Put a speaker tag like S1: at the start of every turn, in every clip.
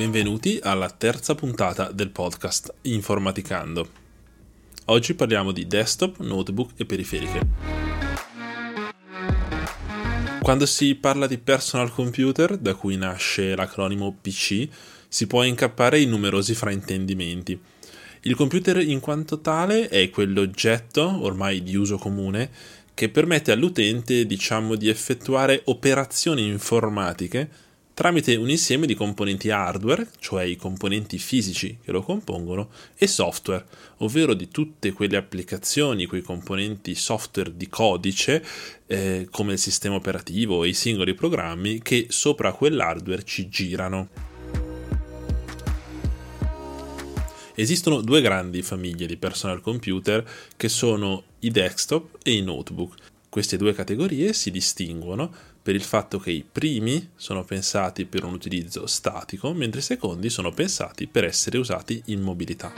S1: Benvenuti alla terza puntata del podcast Informaticando. Oggi parliamo di desktop, notebook e periferiche. Quando si parla di personal computer, da cui nasce l'acronimo PC, si può incappare in numerosi fraintendimenti. Il computer in quanto tale è quell'oggetto, ormai di uso comune, che permette all'utente, diciamo, di effettuare operazioni informatiche tramite un insieme di componenti hardware, cioè i componenti fisici che lo compongono, e software, ovvero di tutte quelle applicazioni, quei componenti software di codice, eh, come il sistema operativo e i singoli programmi, che sopra quell'hardware ci girano. Esistono due grandi famiglie di personal computer che sono i desktop e i notebook. Queste due categorie si distinguono per il fatto che i primi sono pensati per un utilizzo statico, mentre i secondi sono pensati per essere usati in mobilità.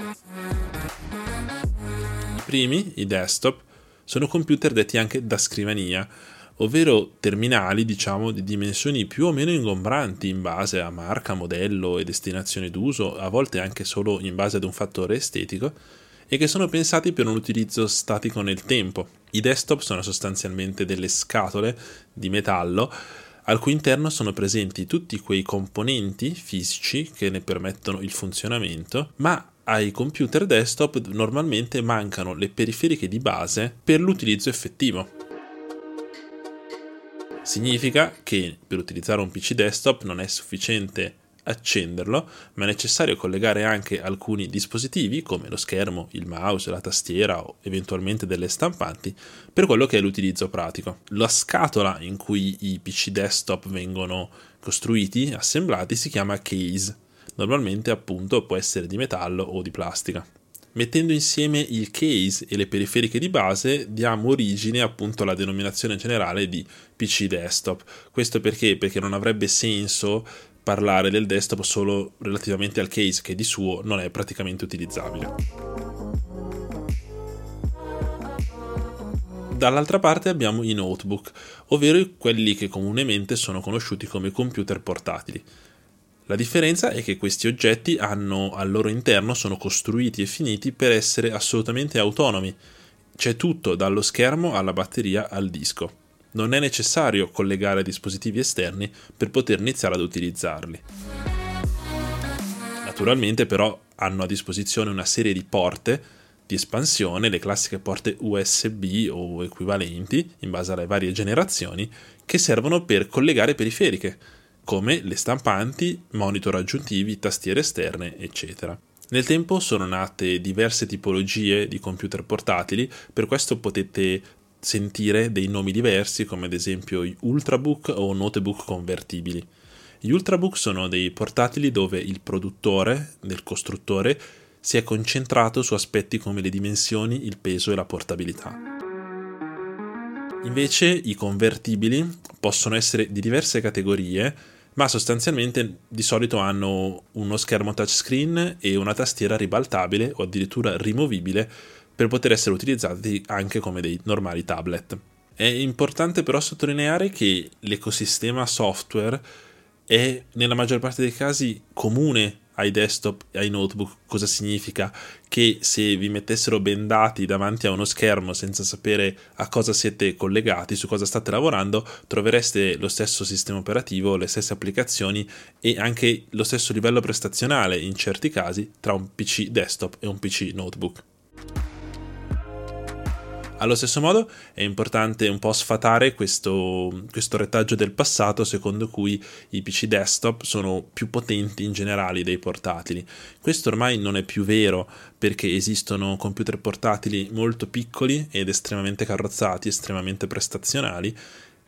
S1: I primi, i desktop, sono computer detti anche da scrivania, ovvero terminali, diciamo, di dimensioni più o meno ingombranti in base a marca, modello e destinazione d'uso, a volte anche solo in base ad un fattore estetico, e che sono pensati per un utilizzo statico nel tempo. I desktop sono sostanzialmente delle scatole di metallo al cui interno sono presenti tutti quei componenti fisici che ne permettono il funzionamento, ma ai computer desktop normalmente mancano le periferiche di base per l'utilizzo effettivo. Significa che per utilizzare un PC desktop non è sufficiente accenderlo, ma è necessario collegare anche alcuni dispositivi come lo schermo, il mouse, la tastiera o eventualmente delle stampanti per quello che è l'utilizzo pratico. La scatola in cui i PC desktop vengono costruiti, assemblati, si chiama case. Normalmente appunto può essere di metallo o di plastica. Mettendo insieme il case e le periferiche di base diamo origine appunto alla denominazione generale di PC desktop. Questo perché? Perché non avrebbe senso parlare del desktop solo relativamente al case che di suo non è praticamente utilizzabile. Dall'altra parte abbiamo i notebook, ovvero quelli che comunemente sono conosciuti come computer portatili. La differenza è che questi oggetti hanno al loro interno sono costruiti e finiti per essere assolutamente autonomi. C'è tutto dallo schermo alla batteria al disco non è necessario collegare dispositivi esterni per poter iniziare ad utilizzarli. Naturalmente però hanno a disposizione una serie di porte di espansione, le classiche porte USB o equivalenti in base alle varie generazioni, che servono per collegare periferiche, come le stampanti, monitor aggiuntivi, tastiere esterne, eccetera. Nel tempo sono nate diverse tipologie di computer portatili, per questo potete sentire dei nomi diversi come ad esempio gli Ultrabook o notebook convertibili. Gli Ultrabook sono dei portatili dove il produttore, del costruttore, si è concentrato su aspetti come le dimensioni, il peso e la portabilità. Invece i convertibili possono essere di diverse categorie, ma sostanzialmente di solito hanno uno schermo touchscreen e una tastiera ribaltabile o addirittura rimovibile per poter essere utilizzati anche come dei normali tablet. È importante però sottolineare che l'ecosistema software è nella maggior parte dei casi comune ai desktop e ai notebook. Cosa significa? Che se vi mettessero bendati davanti a uno schermo senza sapere a cosa siete collegati, su cosa state lavorando, trovereste lo stesso sistema operativo, le stesse applicazioni e anche lo stesso livello prestazionale in certi casi tra un PC desktop e un PC notebook. Allo stesso modo è importante un po' sfatare questo, questo retaggio del passato secondo cui i PC desktop sono più potenti in generale dei portatili. Questo ormai non è più vero perché esistono computer portatili molto piccoli ed estremamente carrozzati, estremamente prestazionali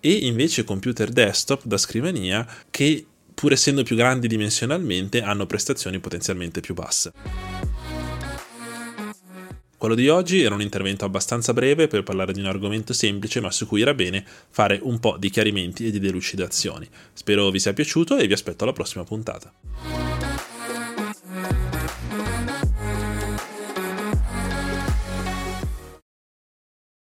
S1: e invece computer desktop da scrivania che pur essendo più grandi dimensionalmente hanno prestazioni potenzialmente più basse. Quello di oggi era un intervento abbastanza breve per parlare di un argomento semplice ma su cui era bene fare un po' di chiarimenti e di delucidazioni. Spero vi sia piaciuto e vi aspetto alla prossima puntata.